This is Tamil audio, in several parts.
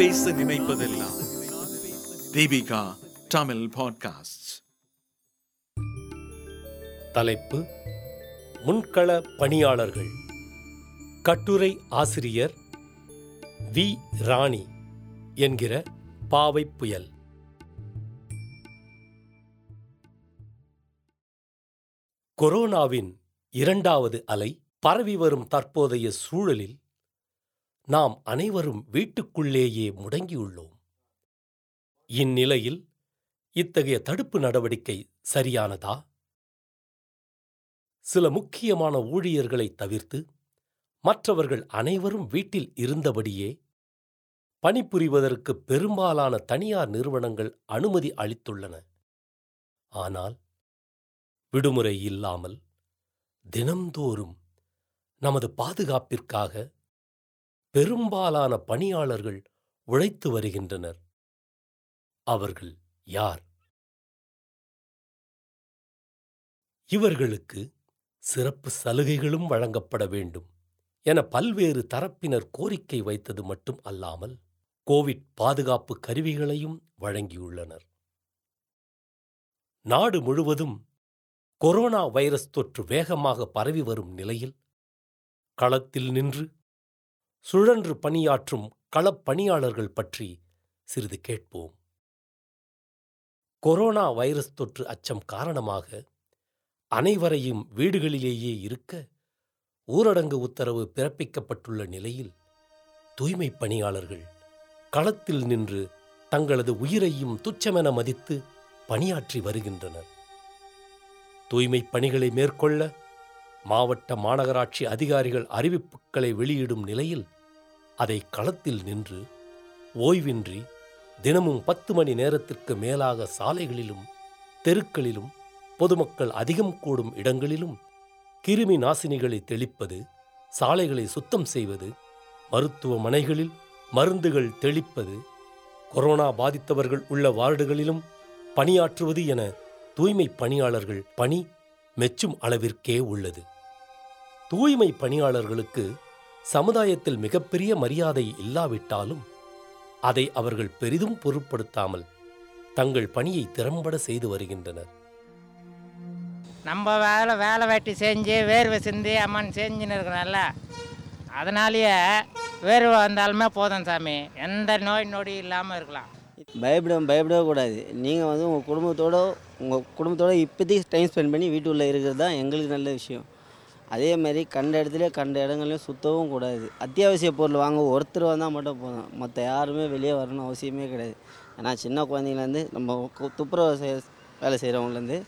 பேச நினைப்பதெல்லாம். தீபிகா தமிழ் பாட்காஸ்ட் தலைப்பு முன்கள பணியாளர்கள். கட்டுரை ஆசிரியர் வி ராணி என்கிற பாவை புயல். கொரோனாவின் இரண்டாவது அலை பரவி வரும் தற்போதைய சூழலில் நாம் அனைவரும் வீட்டுக்குள்ளேயே முடங்கியுள்ளோம். இந்நிலையில் இத்தகைய தடுப்பு நடவடிக்கை சரியானதா? சில முக்கியமான ஊழியர்களை தவிர்த்து மற்றவர்கள் அனைவரும் வீட்டில் இருந்தபடியே பணிபுரிவதற்கு பெரும்பாலான தனியார் நிறுவனங்கள் அனுமதி அளித்துள்ளன. ஆனால் விடுமுறை இல்லாமல் தினந்தோறும் நமது பாதுகாப்பிற்காக பெரும்பாலான பணியாளர்கள் உழைத்து வருகின்றனர். அவர்கள் யார்? இவர்களுக்கு சிறப்பு சலுகைகளும் வழங்கப்பட வேண்டும் என பல்வேறு தரப்பினர் கோரிக்கை வைத்தது மட்டும் அல்லாமல் கோவிட் பாதுகாப்பு கருவிகளையும் வழங்கியுள்ளனர். நாடு முழுவதும் கொரோனா வைரஸ் தொற்று வேகமாக பரவி வரும் நிலையில் களத்தில் நின்று சுழன்று பணியாற்றும் களப்பணியாளர்கள் பற்றி சிறிது கேட்போம். கொரோனா வைரஸ் தொற்று அச்சம் காரணமாக அனைவரையும் வீடுகளிலேயே இருக்க ஊரடங்கு உத்தரவு பிறப்பிக்கப்பட்டுள்ள நிலையில் தூய்மைப் பணியாளர்கள் களத்தில் நின்று தங்களது உயிரையும் துச்சமென மதித்து பணியாற்றி வருகின்றனர். தூய்மைப் பணிகளை மேற்கொள்ள மாவட்ட மாநகராட்சி அதிகாரிகள் அறிவிப்புகளை வெளியிடும் நிலையில் அதை களத்தில் நின்று ஓய்வின்றி தினமும் பத்து மணி நேரத்திற்கு மேலாக சாலைகளிலும் தெருக்களிலும் பொதுமக்கள் அதிகம் கூடும் இடங்களிலும் கிருமி நாசினிகளை தெளிப்பது சாலைகளை சுத்தம் செய்வது மருத்துவமனைகளில் மருந்துகள் தெளிப்பது கொரோனா பாதித்தவர்கள் உள்ள வார்டுகளிலும் பணியாற்றுவது என தூய்மை பணியாளர்கள் பணி மெச்சும் அளவிற்கே உள்ளது. தூய்மை பணியாளர்களுக்கு சமுதாயத்தில் மிகப்பெரிய மரியாதை இல்லாவிட்டாலும் அதை அவர்கள் பெரிதும் பொருட்படுத்தாமல் தங்கள் பணியை திறம்பட செய்து வருகின்றனர். நம்ம வேலை வேலை வெட்டி செஞ்சு வேர்வை சிந்தி அம்மன் செஞ்சுன்னு இருக்கிறனால அதனாலேயே வேர்வை வந்தாலுமே போதும் சாமி. எந்த நோய் நொடி இல்லாமல் இருக்கலாம். பயப்பட பயப்படவே கூடாது. நீங்கள் வந்து உங்கள் குடும்பத்தோட உங்கள் குடும்பத்தோடு இப்போதைக்கு டைம் ஸ்பெண்ட் பண்ணி வீட்டுக்குள்ளே இருக்கிறது தான் எங்களுக்கு நல்ல விஷயம். அதே மாதிரி கண்ட இடத்துல கண்ட இடங்கள்லையும் சுத்தவும் கூடாது. அத்தியாவசிய பொருள் வாங்க ஒருத்தர் வந்தால் மட்டும் போதும். மற்ற யாருமே வெளியே வரணும் அவசியமே கிடையாது. ஏன்னா சின்ன குழந்தைங்கலேருந்து நம்ம கு- துப்புரவு செய் வேலை செய்கிறவங்கலேருந்து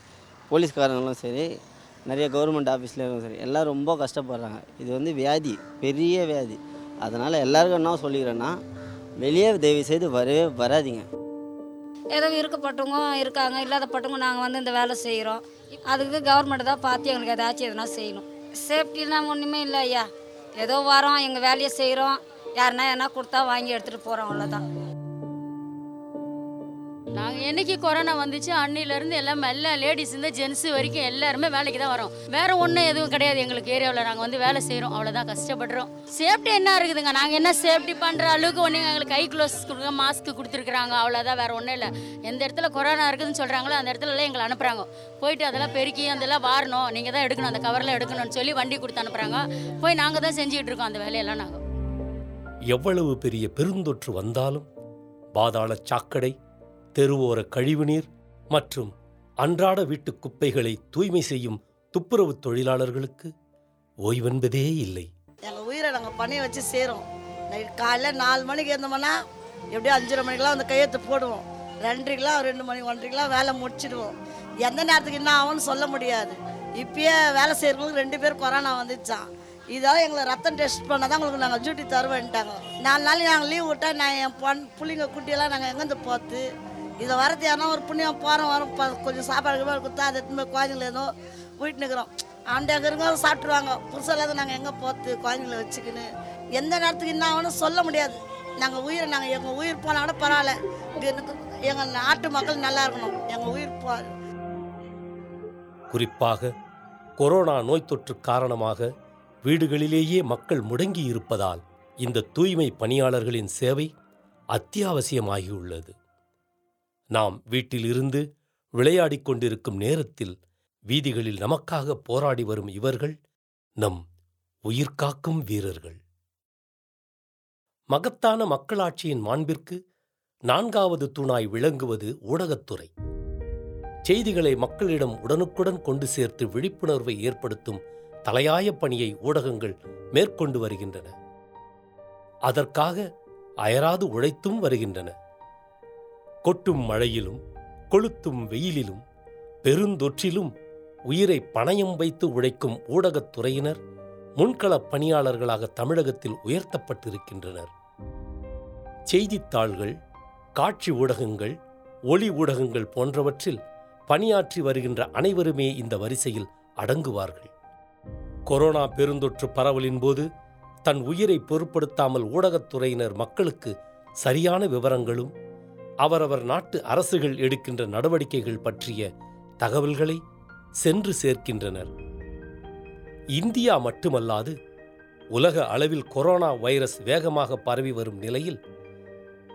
போலீஸ்காரங்களும் சரி நிறைய கவர்மெண்ட் ஆஃபீஸ்லேயும் சரி எல்லாம் ரொம்ப கஷ்டப்படுறாங்க. இது வந்து வியாதி பெரிய வியாதி. அதனால் எல்லாருக்கும் என்ன சொல்லிக்கிறேன்னா வெளியே தயவு செய்து வரவே வராதீங்க. ஏதோ இருக்கப்பட்டவங்க இருக்காங்க இல்லாதப்பட்டவங்க நாங்கள் வந்து இந்த வேலை செய்கிறோம் அதுக்கு கவர்மெண்ட் தான் பார்த்து எங்களுக்கு ஏதாச்சும் எதுனா செய்யணும். சேஃப்டிலாம் ஒன்றுமே இல்லை ஐயா. ஏதோ வரோம் எங்கள் வேலையை செய்கிறோம் யாருன்னா எதனா கொடுத்தா வாங்கி எடுத்துகிட்டு போகிறோம் அவ்வளோதான் என்னைக்கு கொரோனா வந்துச்சு அன்னையிலேருந்து எல்லாம் எல்லா லேடிஸ் இந்த ஜென்ஸ் வரைக்கும் எல்லாருமே வேலைக்கு தான் வரோம். வேற ஒன்றும் எதுவும் கிடையாது எங்களுக்கு ஏரியாவில் நாங்கள் வந்து வேலை செய்கிறோம் அவ்வளோதான் கஷ்டப்படுறோம். சேஃப்டி என்ன இருக்குதுங்க? நாங்கள் என்ன சேஃப்டி பண்ணுற அளவுக்கு ஒன்று எங்களுக்கு கை க்ளோஸ் கொடுங்க மாஸ்க் கொடுத்துருக்குறாங்க. அவ்வளோதான் வேற ஒன்றும் இல்லை. எந்த இடத்துல கொரோனா இருக்குதுன்னு சொல்கிறாங்களோ அந்த இடத்துல எல்லாம் எங்களை அனுப்புகிறாங்க போயிட்டு அதெல்லாம் பெருக்கி அதெல்லாம் வாரணும். நீங்கள் தான் எடுக்கணும். அந்த கவரில் எடுக்கணும்னு சொல்லி வண்டி கொடுத்து அனுப்புகிறாங்க போய் நாங்கள் தான் செஞ்சுக்கிட்டு இருக்கோம் அந்த வேலையெல்லாம் நாங்கள் எவ்வளவு பெரிய பெருந்தொற்று வந்தாலும் பாதாள சாக்கடை தெருவோர கழிவுநீர் மற்றும் அன்றாட வீட்டு குப்பைகளை தூய்மை செய்யும் துப்புரவு தொழிலாளர்களுக்கு ஓய்வென்பதே இல்லை. எங்கள் உயிரை நாங்கள் பணியை வச்சு சேரும். நைட் காலைல நாலு மணிக்கு இருந்தோம்னா எப்படியும் அஞ்சரை மணிக்கெலாம் அந்த கையெழுத்து போடுவோம். ரெண்டரைக்கெலாம் ரெண்டு மணி ஒன்றரைக்கெலாம் வேலை முடிச்சிடுவோம். எந்த நேரத்துக்கு என்ன ஆகும்னு சொல்ல முடியாது. இப்பயே வேலை செய்கிறவங்களுக்கு ரெண்டு பேர் கொரோனா வந்துச்சான் இதால் எங்களை ரத்தம் டெஸ்ட் பண்ணால் தான் உங்களுக்கு நாங்கள் டியூட்டி தருவேன்ட்டாங்க நாலு நாள் நாங்கள் லீவ் விட்டால் நான் என் பொன் பிள்ளைங்க குட்டியெல்லாம் நாங்கள் எங்கேருந்து போத்து இதை வரது யாருன்னா ஒரு புண்ணியம் போகிறோம் வரும் கொஞ்சம் சாப்பாடு கொடுத்தா அது எத்தனை குழந்தைங்கள ஏதோ வீட்டு நிற்கிறோம் ஆண்டு அங்கே இருங்க சாப்பிட்ருவாங்க புதுசாக நாங்கள் எங்கே போத்து குழந்தைங்கள வச்சுக்கின்னு? எந்த நேரத்துக்கு என்ன ஆகணும் சொல்ல முடியாது. நாங்கள் உயிரை நாங்கள் எங்கள் உயிர் போனால் கூட பரவாயில்ல. இங்கே எங்கள் நாட்டு மக்கள் நல்லா இருக்கணும். எங்கள் உயிர் போ குறிப்பாக கொரோனா நோய் தொற்று காரணமாக வீடுகளிலேயே மக்கள் முடங்கி இருப்பதால் இந்த தூய்மை பணியாளர்களின் சேவை அத்தியாவசியமாகியுள்ளது. நாம் வீட்டிலிருந்து விளையாடிக் கொண்டிருக்கும் நேரத்தில் வீதிகளில் நமக்காக போராடி வரும் இவர்கள் நம் உயிர்காக்கும் வீரர்கள். மகத்தான மக்களாட்சியின் மாண்பிற்கு நான்காவது தூணாய் விளங்குவது ஊடகத்துறை செய்திகளை மக்களிடம் உடனுக்குடன் கொண்டு சேர்த்து விழிப்புணர்வை ஏற்படுத்தும் தலையாய பணியை ஊடகங்கள் மேற்கொண்டு வருகின்றன. அதற்காக அயராது உழைத்தும் வருகின்றன. கொட்டும் மழையிலும் கொளுத்தும் வெயிலிலும் பெருந்தொற்றிலும் உயிரை பணயம் வைத்து உழைக்கும் ஊடகத்துறையினர் முன்களப் பணியாளர்களாக தமிழகத்தில் உயர்த்தப்பட்டிருக்கின்றனர். செய்தித்தாள்கள் காட்சி ஊடகங்கள் ஒளி ஊடகங்கள் போன்றவற்றில் பணியாற்றி வருகின்ற அனைவருமே இந்த வரிசையில் அடங்குவார்கள். கொரோனா பெருந்தொற்று பரவலின் போது தன் உயிரை பொருட்படுத்தாமல் ஊடகத்துறையினர் மக்களுக்கு சரியான விவரங்களும் அவரவர் நாட்டு அரசுகள் எடுக்கின்ற நடவடிக்கைகள் பற்றிய தகவல்களை சென்று சேர்க்கின்றனர். இந்தியா மட்டுமல்லாது உலக அளவில் கொரோனா வைரஸ் வேகமாக பரவி வரும் நிலையில்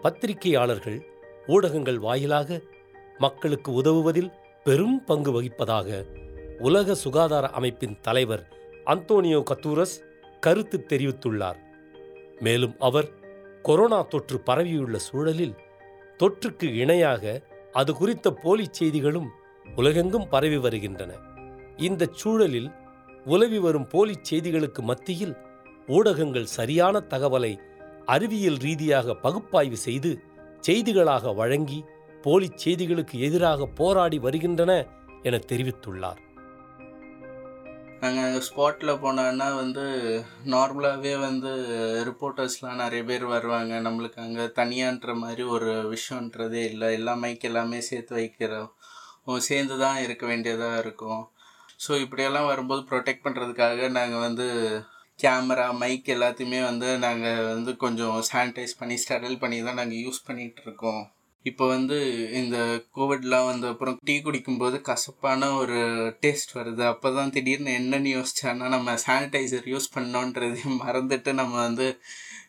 பத்திரிகையாளர்கள் ஊடகங்கள் வாயிலாக மக்களுக்கு உதவுவதில் பெரும் பங்கு வகிப்பதாக உலக சுகாதார அமைப்பின் தலைவர் அந்தோனியோ கத்தூரஸ் கருத்து தெரிவித்துள்ளார். மேலும் அவர் கொரோனா தொற்று பரவியுள்ள சூழலில் தொற்றுக்கு இணையாக அது குறித்த போலி செய்திகளும் உலகெங்கும் பரவி வருகின்றன. இந்த சூழலில் உலவி வரும் போலி செய்திகளுக்கு மத்தியில் ஊடகங்கள் சரியான தகவலை அறிவியல் ரீதியாக பகுப்பாய்வு செய்து செய்திகளாக வழங்கி போலி செய்திகளுக்கு எதிராக போராடி வருகின்றன என தெரிவித்துள்ளார். நாங்கள் அங்கே ஸ்பாட்டில் போனோன்னா வந்து நார்மலாகவே வந்து ரிப்போர்ட்டர்ஸ்லாம் நிறைய பேர் வருவாங்க. நம்மளுக்கு அங்கே தனியான்ற மாதிரி ஒரு விஷயன்றதே இல்லை. எல்லா மைக் எல்லாமே சேர்த்து வைக்கிறோம் சேர்ந்து தான் இருக்க வேண்டியதாக இருக்கும். ஸோ இப்படியெல்லாம் வரும்போது ப்ரொடெக்ட் பண்ணுறதுக்காக நாங்கள் வந்து கேமரா மைக் எல்லாத்தையுமே வந்து நாங்கள் வந்து கொஞ்சம் சானிடைஸ் பண்ணி ஸ்டெரல் பண்ணி தான் நாங்கள் யூஸ் பண்ணிகிட்டு இருக்கோம். இப்போ வந்து இந்த கோவிட்லாம் வந்த அப்புறம் டீ குடிக்கும்போது கசப்பான ஒரு டேஸ்ட் வருது. அப்போ தான் திடீர்னு என்னென்னு யோசிச்சான்னா நம்ம சானிடைசர் யூஸ் பண்ணோன்றதையும் மறந்துட்டு நம்ம வந்து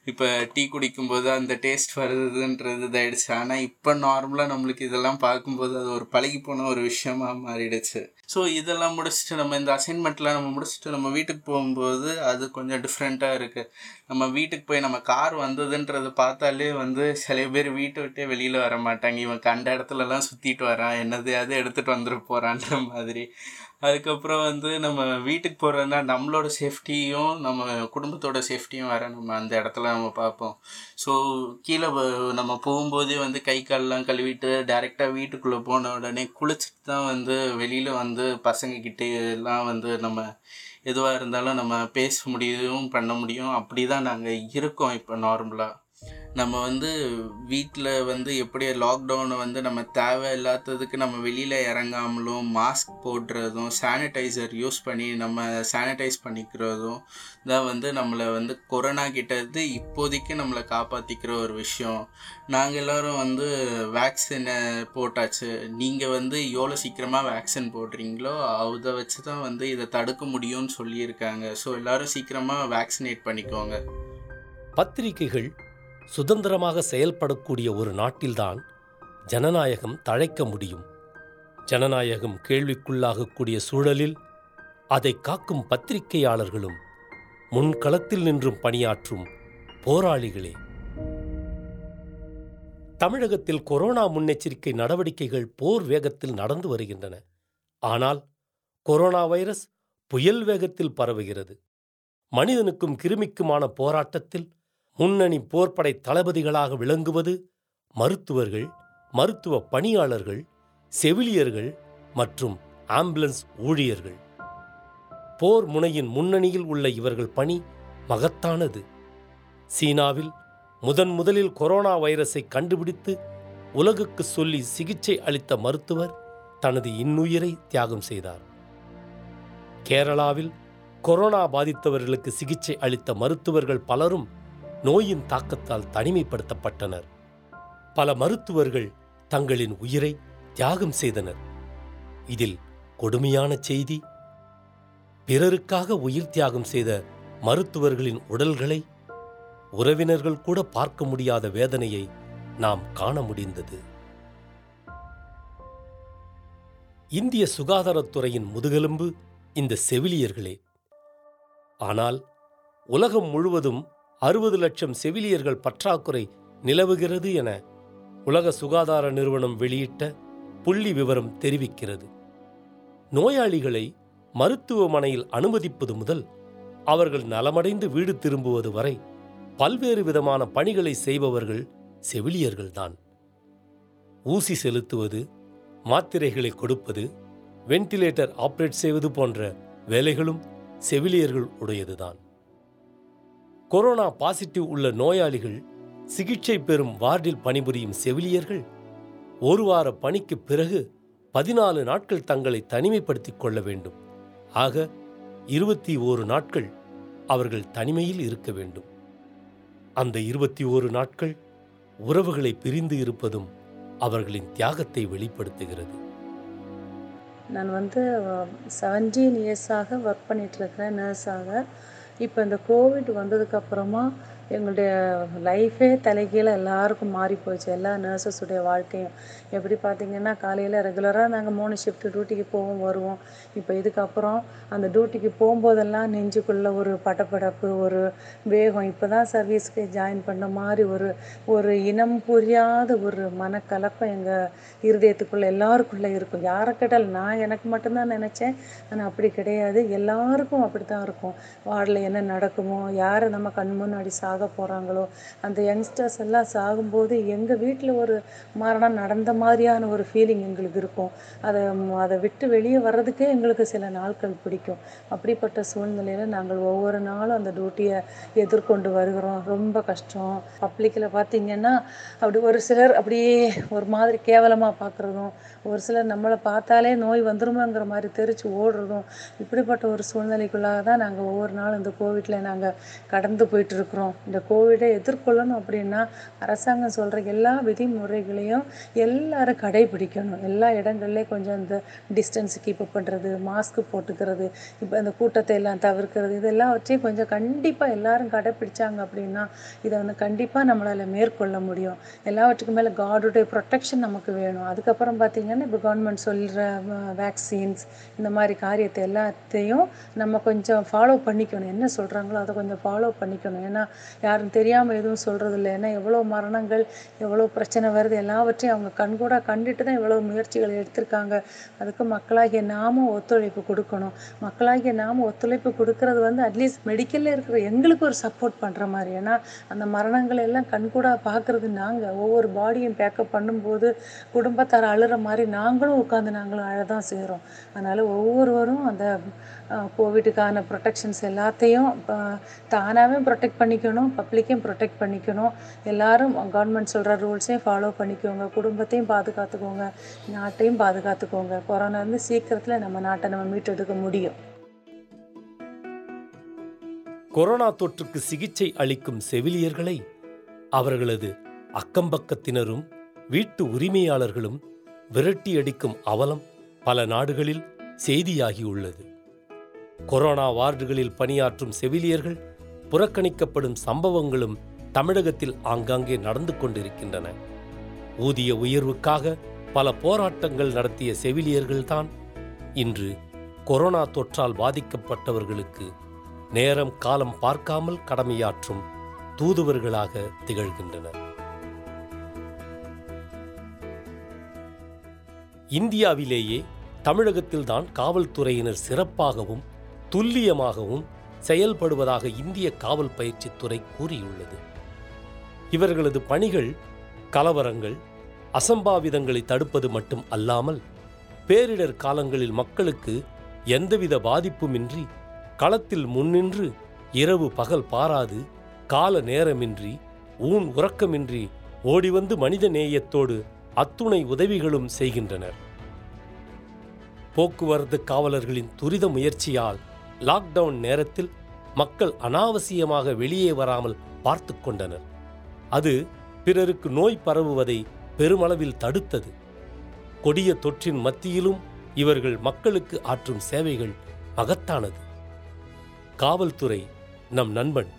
இப்போ டீ குடிக்கும்போது அந்த டேஸ்ட் வருதுன்றது இதாயிடுச்சு. ஆனால் இப்போ நார்மலாக நம்மளுக்கு இதெல்லாம் பார்க்கும்போது அது ஒரு பழகி போன ஒரு விஷயமா மாறிடுச்சு. ஸோ இதெல்லாம் முடிச்சுட்டு நம்ம இந்த அசைன்மெண்ட்லாம் நம்ம முடிச்சுட்டு நம்ம வீட்டுக்கு போகும்போது அது கொஞ்சம் டிஃப்ரெண்ட்டாக இருக்குது நம்ம வீட்டுக்கு போய் நம்ம கார் வந்ததுன்றது பார்த்தாலே வந்து சில பேர் வீட்டை விட்டே வெளியில் வர மாட்டாங்க. இவன் கண்ட இடத்துலலாம் சுற்றிட்டு வரான். என்னதையாவது எடுத்துகிட்டு வந்துட்டு போகிறான்ற மாதிரி. அதுக்கப்புறம் வந்து நம்ம வீட்டுக்கு போகிறதுனா நம்மளோட சேஃப்டியும் நம்ம குடும்பத்தோட சேஃப்டியும் வேறு நம்ம அந்த இடத்துல நம்ம பார்ப்போம். ஸோ கீழே நம்ம போகும்போதே வந்து கை கால்லாம் கழுவிட்டு டேரெக்டாக வீட்டுக்குள்ளே போன உடனே குளிச்சுட்டு தான் வந்து வெளியில் வந்து பசங்கக்கிட்டலாம் வந்து நம்ம எதுவாக இருந்தாலும் நம்ம பேச முடியும் பண்ண முடியும். அப்படி தான் நாங்கள் இருக்கோம் இப்போ நார்மலாக நம்ம வந்து வீட்டில் வந்து எப்படி லாக்டவுனை வந்து நம்ம தேவை இல்லாததுக்கு நம்ம வெளியில் இறங்காமலும் மாஸ்க் போடுறதும் சானிடைசர் யூஸ் பண்ணி நம்ம சானிடைஸ் பண்ணிக்கிறதும் தான் வந்து நம்மளை வந்து கொரோனா கிட்டது இப்போதைக்கு நம்மளை காப்பாற்றிக்கிற ஒரு விஷயம். நாங்கள் எல்லோரும் வந்து வேக்சினை போட்டாச்சு. நீங்கள் வந்து எவ்வளோ சீக்கிரமாக வேக்சின் போடுறீங்களோ அதை வச்சு தான் வந்து இதை தடுக்க முடியும்னு சொல்லியிருக்காங்க. ஸோ எல்லோரும் சீக்கிரமாக வேக்சினேட் பண்ணிக்கோங்க. பத்திரிகைகள் சுதந்திரமாக செயல்படக்கூடிய ஒரு நாட்டில்தான் ஜனநாயகம் தழைக்க முடியும். ஜனநாயகம் கேள்விக்குள்ளாகக்கூடிய சூழலில் அதை காக்கும் பத்திரிகையாளர்களும் முன்களத்தில் நின்றும் பணியாற்றும் போராளிகளே. தமிழகத்தில் கொரோனா முன்னெச்சரிக்கை நடவடிக்கைகள் போர் வேகத்தில் நடந்து வருகின்றன. ஆனால் கொரோனா வைரஸ் புயல் வேகத்தில் பரவுகிறது. மனிதனுக்கும் கிருமிக்குமான போராட்டத்தில் முன்னணி போர்ப்படை தளபதிகளாக விளங்குவது மருத்துவர்கள் மருத்துவ பணியாளர்கள் செவிலியர்கள் மற்றும் ஆம்புலன்ஸ் ஊழியர்கள். போர் முனையின் முன்னணியில் உள்ள இவர்கள் பணி மகத்தானது. சீனாவில் முதன் முதலில் கொரோனா வைரஸை கண்டுபிடித்து உலகுக்கு சொல்லி சிகிச்சை அளித்த மருத்துவர் தனது இன்னுயிரை தியாகம் செய்தார். கேரளாவில் கொரோனா பாதித்தவர்களுக்கு சிகிச்சை அளித்த மருத்துவர்கள் பலரும் நோயின் தாக்கத்தால் தனிமைப்படுத்தப்பட்டனர். பல மருத்துவர்கள் தங்களின் உயிரை தியாகம் செய்தனர். இதில் கொடுமையான செய்தி பிறருக்காக உயிர் தியாகம் செய்த மருத்துவர்களின் உடல்களை உறவினர்கள் கூட பார்க்க முடியாத வேதனையை நாம் காண முடிந்தது. இந்திய சுகாதாரத்துறையின் முதுகெலும்பு இந்த செவிலியர்களே. ஆனால் உலகம் முழுவதும் அறுபது லட்சம் செவிலியர்கள் பற்றாக்குறை நிலவுகிறது என உலக சுகாதார நிறுவனம் வெளியிட்ட புள்ளி விவரம் தெரிவிக்கிறது. நோயாளிகளை மருத்துவமனையில் அனுமதிப்பது முதல் அவர்கள் நலமடைந்து வீடு திரும்புவது வரை பல்வேறு விதமான பணிகளை செய்பவர்கள் செவிலியர்கள்தான். ஊசி செலுத்துவது மாத்திரைகளை கொடுப்பது வென்டிலேட்டர் ஆப்ரேட் செய்வது போன்ற வேலைகளும் செவிலியர்கள் உடையதுதான் கொரோனா பாசிட்டிவ் உள்ள நோயாளிகள் சிகிச்சை பெறும் வார்டில் பணிபுரியும் செவிலியர்கள் ஒரு வார பணிக்கு பிறகு பதினாலு நாட்கள் தங்களை தனிமைப்படுத்திக் கொள்ள வேண்டும். ஆக இருபத்தி ஓரு நாட்கள் அவர்கள் தனிமையில் இருக்க வேண்டும். அந்த இருபத்தி ஓரு நாட்கள் உறவுகளை பிரிந்து இருப்பதும் அவர்களின் தியாகத்தை வெளிப்படுத்துகிறது. நான் வந்து செவன்டீன் இயர்ஸாக ஒர்க் பண்ணிகிட்ருக்கிறேன் நர்ஸாக இப்போ இந்த கோவிட் வந்ததுக்கப்புறமா எங்களுடைய லைஃபே தலைகீழே எல்லாருக்கும் மாறி போச்சு. எல்லா நர்சஸுடைய வாழ்க்கையும். எப்படி பார்த்தீங்கன்னா காலையில் ரெகுலராக நாங்கள் மூணு ஷிஃப்ட் டியூட்டிக்கு போவோம் வருவோம். இப்போ இதுக்கப்புறம் அந்த டியூட்டிக்கு போகும்போதெல்லாம் நெஞ்சுக்குள்ளே ஒரு படபடப்பு ஒரு வேகம். இப்போ தான் சர்வீஸ்க்கு ஜாயின் பண்ண மாதிரி ஒரு ஒரு இனம் புரியாத ஒரு மனக்கலக்கம் எங்கள் இருதயத்துக்குள்ளே எல்லாருக்குள்ளே இருக்கும். யாரை கேட்டாலும் நான் எனக்கு மட்டும்தான் நினச்சேன். ஆனால் அப்படி கிடையாது. எல்லாருக்கும் அப்படி தான் இருக்கும். வார்டில் என்ன நடக்குமோ யார் நம்ம கண் முன்னாடி சாக போகிறாங்களோ அந்த யங்ஸ்டர்ஸ் எல்லாம் சாகும்போது எங்கள் வீட்டில் ஒரு மரணம் நடந்த மாதிரியான ஒரு ஃபீலிங் எங்களுக்கு இருக்கும். அதை அதை விட்டு வெளியே வர்றதுக்கே எங்களுக்கு சில நாட்கள் பிடிக்கும். அப்படிப்பட்ட சூழ்நிலையில் நாங்கள் ஒவ்வொரு நாளும் அந்த டியூட்டியை எதிர்கொண்டு வருகிறோம். ரொம்ப கஷ்டம். பப்ளிக்கில் பார்த்தீங்கன்னா அப்படி ஒரு சிலர் அப்படியே ஒரு மாதிரி கேவலமாக பார்க்குறதும் ஒரு சிலர் நம்மளை பார்த்தாலே நோய் வந்துருமோங்கிற மாதிரி தெரிச்சு ஓடுறதும் இப்படிப்பட்ட ஒரு சூழ்நிலைக்குள்ளாக தான் நாங்கள் ஒவ்வொரு நாளும் இந்த கோவிட்டில் நாங்கள் கடந்து போயிட்டுருக்குறோம் இந்த கோவிடை எதிர்கொள்ளணும் அப்படின்னா அரசாங்கம் சொல்கிற எல்லா விதிமுறைகளையும் எல்லாரும் கடைபிடிக்கணும். எல்லா இடங்கள்லேயும் கொஞ்சம் இந்த டிஸ்டன்ஸ் கீப் அப் பண்ணுறது மாஸ்க் போட்டுக்கிறது இப்போ இந்த கூட்டத்தை எல்லாம் தவிர்க்கிறது இதெல்லாவற்றையும் கொஞ்சம் கண்டிப்பாக எல்லாரும் கடைப்பிடிச்சாங்க அப்படின்னா இதை வந்து கண்டிப்பாக நம்மளால் மேற்கொள்ள முடியும். எல்லாவற்றுக்கும் மேலே காடுடைய ப்ரொடெக்ஷன் நமக்கு வேணும். அதுக்கப்புறம் பார்த்திங்கன்னா இப்போ கவர்மெண்ட் சொல்கிற வேக்சின்ஸ் இந்த மாதிரி காரியத்தை எல்லாத்தையும் நம்ம கொஞ்சம் ஃபாலோ பண்ணிக்கணும். என்ன சொல்கிறாங்களோ அதை கொஞ்சம் ஃபாலோ பண்ணிக்கணும். ஏன்னா யாரும் தெரியாமல் எதுவும் சொல்கிறது இல்லை ஏன்னா எவ்வளோ மரணங்கள் எவ்வளோ பிரச்சனை வருது எல்லாவற்றையும் அவங்க கண்கூடாக கண்டுட்டு தான் இவ்வளோ முயற்சிகள் எடுத்திருக்காங்க. அதுக்கு மக்களாகிய நாமும் ஒத்துழைப்பு கொடுக்கணும். மக்களாகிய நாம ஒத்துழைப்பு கொடுக்கறது வந்து அட்லீஸ்ட் மெடிக்கலில் இருக்கிற எங்களுக்கு ஒரு சப்போர்ட் பண்ணுற மாதிரி. ஏன்னா அந்த மரணங்களை எல்லாம் கண்கூடாக பார்க்குறது நாங்கள் ஒவ்வொரு பாடியும் பேக்கப் பண்ணும்போது குடும்பத்தார் அழுகிற மாதிரி நாங்களும் உட்காந்து நாங்களும் அழ தான் செய்கிறோம் அதனால் ஒவ்வொருவரும் அந்த கோவிட்டுக்கான ப்ரொடெக்ஷன்ஸ் எல்லாத்தையும் தானாகவே ப்ரொடெக்ட் பண்ணிக்கணும். பப்ளிக்கையும் ப்ரொடெக்ட் பண்ணிக்கணும். எல்லாரும் கவர்மெண்ட் சொல்கிற ரூல்ஸையும் ஃபாலோ பண்ணிக்கோங்க. குடும்பத்தையும் பாதுகாத்துக்கோங்க. நாட்டையும் பாதுகாத்துக்கோங்க. கொரோனா வந்து சீக்கிரத்தில் நம்ம நாட்டை நம்ம மீட்டெடுக்க முடியும். கொரோனா தொற்றுக்கு சிகிச்சை அளிக்கும் செவிலியர்களை அவர்களது அக்கம்பக்கத்தினரும் வீட்டு உரிமையாளர்களும் விரட்டி அடிக்கும் அவலம் பல நாடுகளில் செய்தியாகியுள்ளது. கொரோனா வார்டுகளில் பணியாற்றும் செவிலியர்கள் புறக்கணிக்கப்படும் சம்பவங்களும் தமிழகத்தில் ஆங்காங்கே நடந்து கொண்டிருக்கின்றன. ஊதிய உயர்வுக்காக பல போராட்டங்கள் நடத்திய செவிலியர்கள்தான் இன்று கொரோனா தொற்றால் பாதிக்கப்பட்டவர்களுக்கு நேரம் காலம் பார்க்காமல் கடமையாற்றும் தூதுவர்களாக திகழ்கின்றனர். இந்தியாவிலேயே தமிழகத்தில்தான் காவல்துறையினர் சிறப்பாகவும் துல்லியமாகவும் செயல்படுவதாக இந்திய காவல் பயிற்சித்துறை கூறியுள்ளது. இவர்களது பணிகள் கலவரங்கள் அசம்பாவிதங்களை தடுப்பது மட்டும் அல்லாமல் பேரிடர் காலங்களில் மக்களுக்கு எந்தவித பாதிப்புமின்றி களத்தில் முன்னின்று இரவு பகல் பாராது கால நேரமின்றி ஊன் உறக்கமின்றி ஓடிவந்து மனித நேயத்தோடு அத்துணை உதவிகளும் செய்கின்றனர். போக்குவரத்து காவலர்களின் துரித முயற்சியால் லாக்டவுன் நேரத்தில் மக்கள் அனாவசியமாக வெளியே வராமல் பார்த்து கொண்டனர். அது பிறருக்கு நோய் பரவுவதை பெருமளவில் தடுத்தது. கொடிய தொற்றின் மத்தியிலும் இவர்கள் மக்களுக்கு ஆற்றும் சேவைகள் மகத்தானது காவல்துறை நம் நண்பன்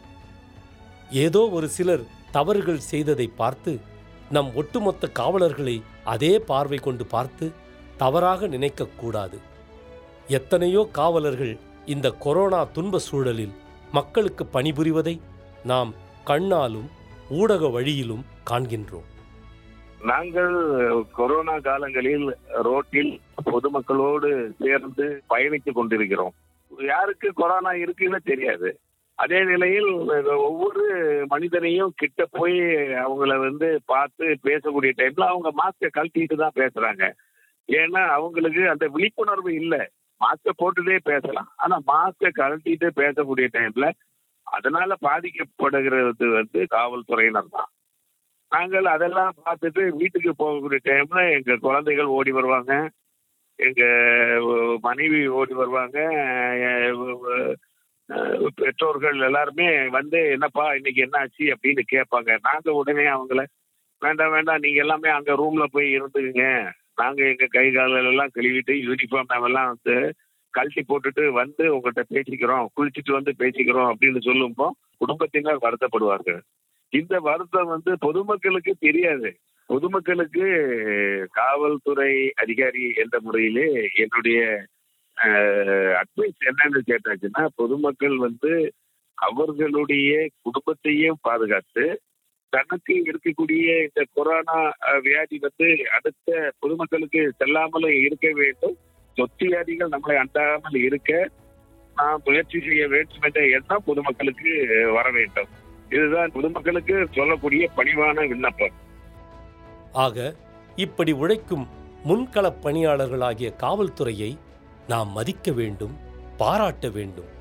ஏதோ ஒரு சிலர் தவறுகள் செய்ததை பார்த்து நம் ஒட்டுமொத்த காவலர்களை அதே பார்வை கொண்டு பார்த்து தவறாக நினைக்கக்கூடாது. எத்தனையோ காவலர்கள் இந்த கொரோனா துன்ப சூழலில் மக்களுக்கு பணிபுரிவதை நாம் கண்ணாலும் ஊடக வழியிலும் காண்கின்றோம். நாங்கள் கொரோனா காலங்களில் ரோட்டில் பொதுமக்களோடு சேர்ந்து பயணித்துக் கொண்டிருக்கிறோம். யாருக்கு கொரோனா இருக்குன்னு தெரியாது. அதே நிலையில் ஒவ்வொரு மனிதனையும் கிட்ட போய் அவங்கள வந்து பார்த்து பேசக்கூடிய டைம்ல அவங்க மாஸ்கை கழட்டிட்டு தான் பேசுறாங்க. ஏன்னா அவங்களுக்கு அந்த விழிப்புணர்வு இல்லை. மாஸ்கை போட்டுட்டே பேசலாம். ஆனா மாஸ்கை கழட்டிட்டு பேசக்கூடிய டைம்ல அதனால பாதிக்கப்படுகிறது வந்து காவல்துறையினர் தான். நாங்கள் அதெல்லாம் பார்த்துட்டு வீட்டுக்கு போகக்கூடிய டைம்ல எங்க குழந்தைகள் ஓடி வருவாங்க. எங்க மனைவி ஓடி வருவாங்க. பெற்றோர்கள் எல்லாருமே வந்து என்னப்பா இன்னைக்கு என்ன ஆச்சு அப்படின்னு கேட்பாங்க. நாங்க உடனே அவங்கள வேண்டாம் வேண்டாம் நீங்க எல்லாமே அங்க ரூம்ல போய் இருந்துக்குங்க. நாங்க எங்க கை காலில் எல்லாம் கழுவிட்டு யூனிஃபார்ம் எல்லாம் வந்து கழட்டி போட்டுட்டு வந்து உங்கள்கிட்ட பேசிக்கிறோம் குளிச்சுட்டு வந்து பேசிக்கிறோம் அப்படின்னு சொல்லும்போ குடும்பத்தினர் வருத்தப்படுவார்கள். இந்த வருத்தம் வந்து பொதுமக்களுக்கு தெரியாது. பொதுமக்களுக்கு காவல்துறை அதிகாரி என்ற முறையிலே என்னுடைய அட்வைஸ் என்னன்னு கேட்டாச்சுன்னா பொதுமக்கள் வந்து அவர்களுடைய குடும்பத்தையும் பாதுகாத்து தனக்கு இருக்கக்கூடிய இந்த கொரோனா வியாதி வந்து அடுத்த பொதுமக்களுக்கு செல்லாமலும் இருக்க வேண்டும். தொற்று வியாதிகள் நம்மளை அண்டாமல் இருக்க நாம் முயற்சி செய்ய வேண்டும் என்ற எண்ணம் பொதுமக்களுக்கு வர வேண்டும். இதுதான் பொதுமக்களுக்கு சொல்லக்கூடிய பணிவான விண்ணப்பம். ஆக இப்படி உழைக்கும் முன்களப் பணியாளர்களாகிய காவல்துறையை நாம் மதிக்க வேண்டும் பாராட்ட வேண்டும்.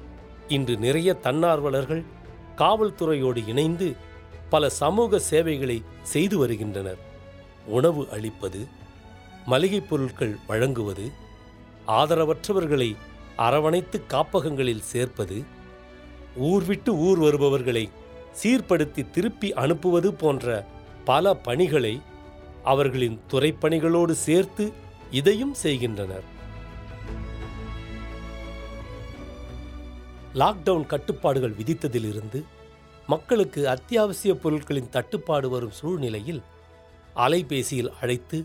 இன்று நிறைய தன்னார்வலர்கள் காவல்துறையோடு இணைந்து பல சமூக சேவைகளை செய்து வருகின்றனர். உணவு அளிப்பது மளிகைப் பொருட்கள் வழங்குவது ஆதரவற்றவர்களை அரவணைத்து காப்பகங்களில் சேர்ப்பது ஊர் விட்டு ஊர் வருபவர்களை சீர்படுத்தி திருப்பி அனுப்புவது போன்ற பல பணிகளை அவர்களின் துறைப்பணிகளோடு சேர்த்து இதையும் செய்கின்றனர். லாக்டவுன் கட்டுப்பாடுகள் விதித்ததிலிருந்து மக்களுக்கு அத்தியாவசிய பொருட்களின் தட்டுப்பாடு வரும் சூழ்நிலையில் அலைபேசியில் அழைத்து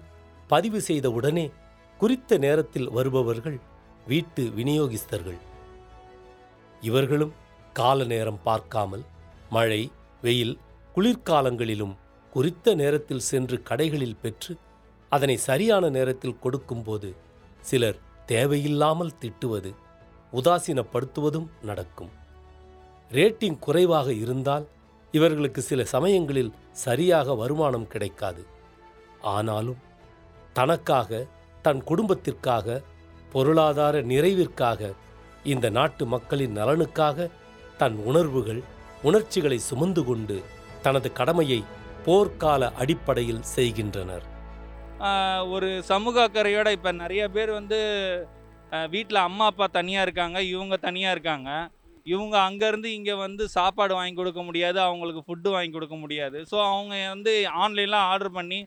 பதிவு செய்த உடனே குறித்த நேரத்தில் வருபவர்கள் வீட்டு விநியோகிஸ்தர்கள். இவர்களும் கால நேரம் பார்க்காமல் மழை வெயில் குளிர்காலங்களிலும் குறித்த நேரத்தில் சென்று கடைகளில் பெற்று அதனை சரியான நேரத்தில் கொடுக்கும்போது சிலர் தேவையில்லாமல் திட்டுவது உதாசீனப்படுத்துவதும் நடக்கும். ரேட்டிங் குறைவாக இருந்தால் இவர்களுக்கு சில சமயங்களில் சரியாக வருமானம் கிடைக்காது. ஆனாலும் தனக்காக தன் குடும்பத்திற்காக பொருளாதார நிறைவிற்காக இந்த நாட்டு மக்களின் நலனுக்காக தன் உணர்வுகள் உணர்ச்சிகளை சுமந்து கொண்டு தனது கடமையை போர்க்கால அடிப்படையில் செய்கின்றனர். ஒரு சமூக அக்கறையோட இப்போ நிறைய பேர் வந்து வீட்டில் அம்மா அப்பா தனியாக இருக்காங்க இவங்க தனியாக இருக்காங்க. இவங்க அங்கேருந்து இங்கே வந்து சாப்பாடு வாங்கி கொடுக்க முடியாது அவங்களுக்கு ஃபுட்டு வாங்கி கொடுக்க முடியாது. ஸோ அவங்க வந்து ஆன்லைனில் ஆர்டர் பண்ணி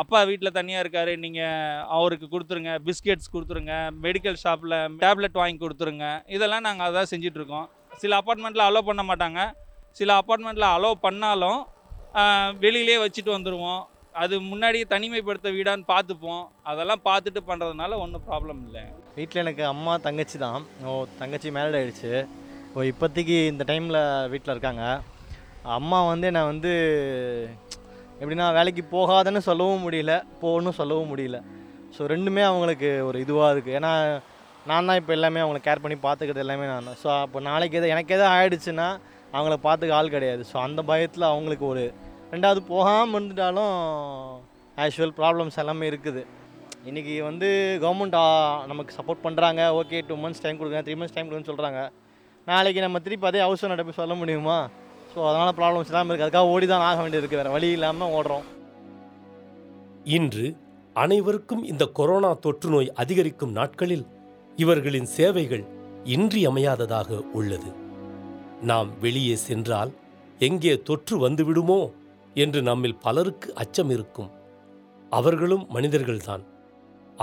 அப்பா வீட்டில் தனியாக இருக்கார் நீங்கள் அவருக்கு கொடுத்துருங்க பிஸ்கெட்ஸ் கொடுத்துருங்க மெடிக்கல் ஷாப்பில் டேப்லெட் வாங்கி கொடுத்துருங்க. இதெல்லாம் நாங்கள் அதான் செஞ்சிட்ருக்கோம். சில அப்பார்ட்மெண்ட்டில் அலோவ் பண்ண மாட்டாங்க. சில அப்பார்ட்மெண்ட்டில் அலோவ் பண்ணாலும் வெளியிலே வச்சுட்டு வந்துடுவோம் அது முன்னாடியே தனிமைப்படுத்த வீடான்னு பார்த்துப்போம். அதெல்லாம் பார்த்துட்டு பண்ணுறதுனால ஒன்றும் ப்ராப்ளம் இல்லை. வீட்டில் எனக்கு அம்மா தங்கச்சி தான். ஓ தங்கச்சி மேரேட் ஆயிடுச்சு. இப்போ இப்போதைக்கு இந்த டைமில் வீட்டில் இருக்காங்க. அம்மா வந்து என்னை வந்து எப்படின்னா வேலைக்கு போகாதன்னு சொல்லவும் முடியல போகணும் சொல்லவும் முடியல. ஸோ ரெண்டுமே அவங்களுக்கு ஒரு இதுவாக இருக்குது ஏன்னா நான் தான் இப்போ எல்லாமே அவங்கள கேர் பண்ணி பார்த்துக்கிறது எல்லாமே நான் தான். ஸோ அப்போ நாளைக்கு எதாவது எனக்கு எதாவது ஆயிடுச்சுன்னா அவங்கள பார்த்துக்க ஆள் கிடையாது. ஸோ அந்த பயத்தில் அவங்களுக்கு ஒரு ரெண்டாவது போகாமல் இருந்துட்டாலும் ஆக்சுவல் ப்ராப்ளம்ஸ் எல்லாமே இருக்குது. இன்றைக்கி வந்து கவர்மெண்ட் நமக்கு சப்போர்ட் பண்ணுறாங்க ஓகே டூ மந்த்ஸ் டைம் கொடுங்க த்ரீ மந்த்ஸ் டைம் கொடுங்கன்னு சொல்கிறாங்க நாளைக்கு நம்ம திருப்பி அதே ஹவுஸ் ஓனர் போய் சொல்ல முடியுமா? ஸோ அதனால் ப்ராப்ளம்ஸ் இல்லாமல் இருக்குது அதுக்காக ஓடி தான் ஆக வேண்டியது இருக்குது வேறு வழி இல்லாமல் ஓடுறோம். இன்று அனைவருக்கும் இந்த கொரோனா தொற்று நோய் அதிகரிக்கும் நாட்களில் இவர்களின் சேவைகள் இன்றியமையாததாக உள்ளது. நாம் வெளியே சென்றால் எங்கே தொற்று வந்துவிடுமோ என்று நம்மில் பலருக்கு அச்சம் இருக்கும். அவர்களும் மனிதர்கள்தான்.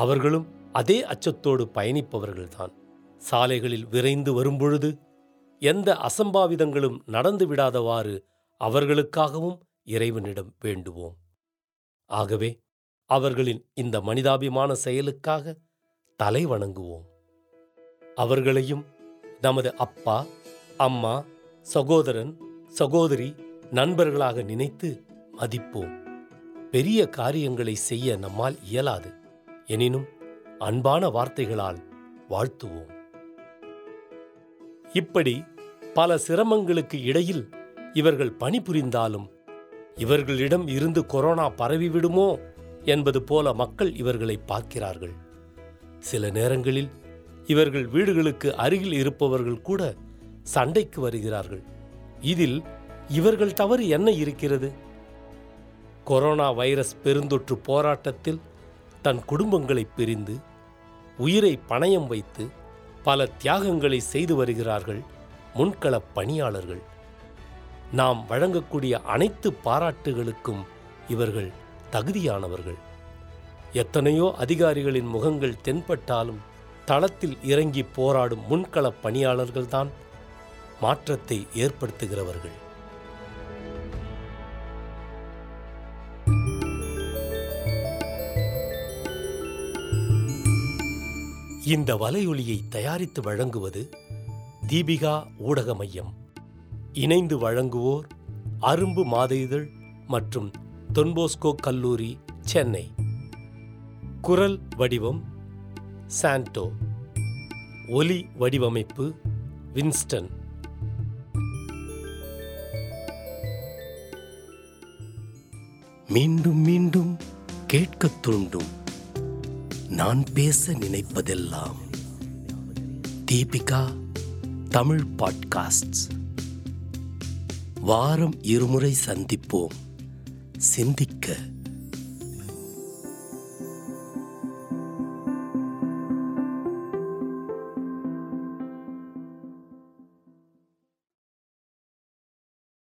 அவர்களும் அதே அச்சத்தோடு பயணிப்பவர்கள்தான். சாலைகளில் விரைந்து வரும்பொழுது எந்த அசம்பாவிதங்களும் நடந்து விடாதவாறு அவர்களுக்காகவும் இறைவனிடம் வேண்டுவோம். ஆகவே அவர்களின் இந்த மனிதாபிமான செயலுக்காக தலை வணங்குவோம். அவர்களையும் நமது அப்பா அம்மா சகோதரன் சகோதரி நண்பர்களாக நினைத்து மதிப்போம். பெரிய காரியங்களை செய்ய நம்மால் இயலாது. எனினும் அன்பான வார்த்தைகளால் வாழ்த்துவோம். இப்படி பல சிரமங்களுக்கு இடையில் இவர்கள் பணிபுரிந்தாலும் இவர்களிடம் இருந்து கொரோனா பரவிவிடுமோ என்பது போல மக்கள் இவர்களை பார்க்கிறார்கள். சில நேரங்களில் இவர்கள் வீடுகளுக்கு அருகில் இருப்பவர்கள் கூட சண்டைக்கு வருகிறார்கள். இதில் இவர்கள் தவறு என்ன இருக்கிறது? கொரோனா வைரஸ் பெருந்தொற்று போராட்டத்தில் தன் குடும்பங்களை பிரிந்து உயிரை பணயம் வைத்து பல தியாகங்களை செய்து வருகிறார்கள் முன்களப் பணியாளர்கள். நாம் வழங்கக்கூடிய அனைத்து பாராட்டுகளுக்கும் இவர்கள் தகுதியானவர்கள். எத்தனையோ அதிகாரிகளின் முகங்கள் தென்பட்டாலும் தளத்தில் இறங்கி போராடும் முன்களப் பணியாளர்கள்தான் மாற்றத்தை ஏற்படுத்துகிறவர்கள். இந்த வலையொலியை தயாரித்து வழங்குவது தீபிகா ஊடக மையம். இணைந்து வழங்குவோர் அரும்பு மாத இதழ் மற்றும் தொன்போஸ்கோ கல்லூரி சென்னை. குரல் வடிவம் சாண்டோ. ஒலி வடிவமைப்பு வின்ஸ்டன். மீண்டும் மீண்டும் கேட்கத் தூண்டும். நான் பேச நினைப்பதெல்லாம் தீபிகா தமிழ் பாட்காஸ்ட் வாரம் இருமுறை சந்திப்போம். சிந்திக்க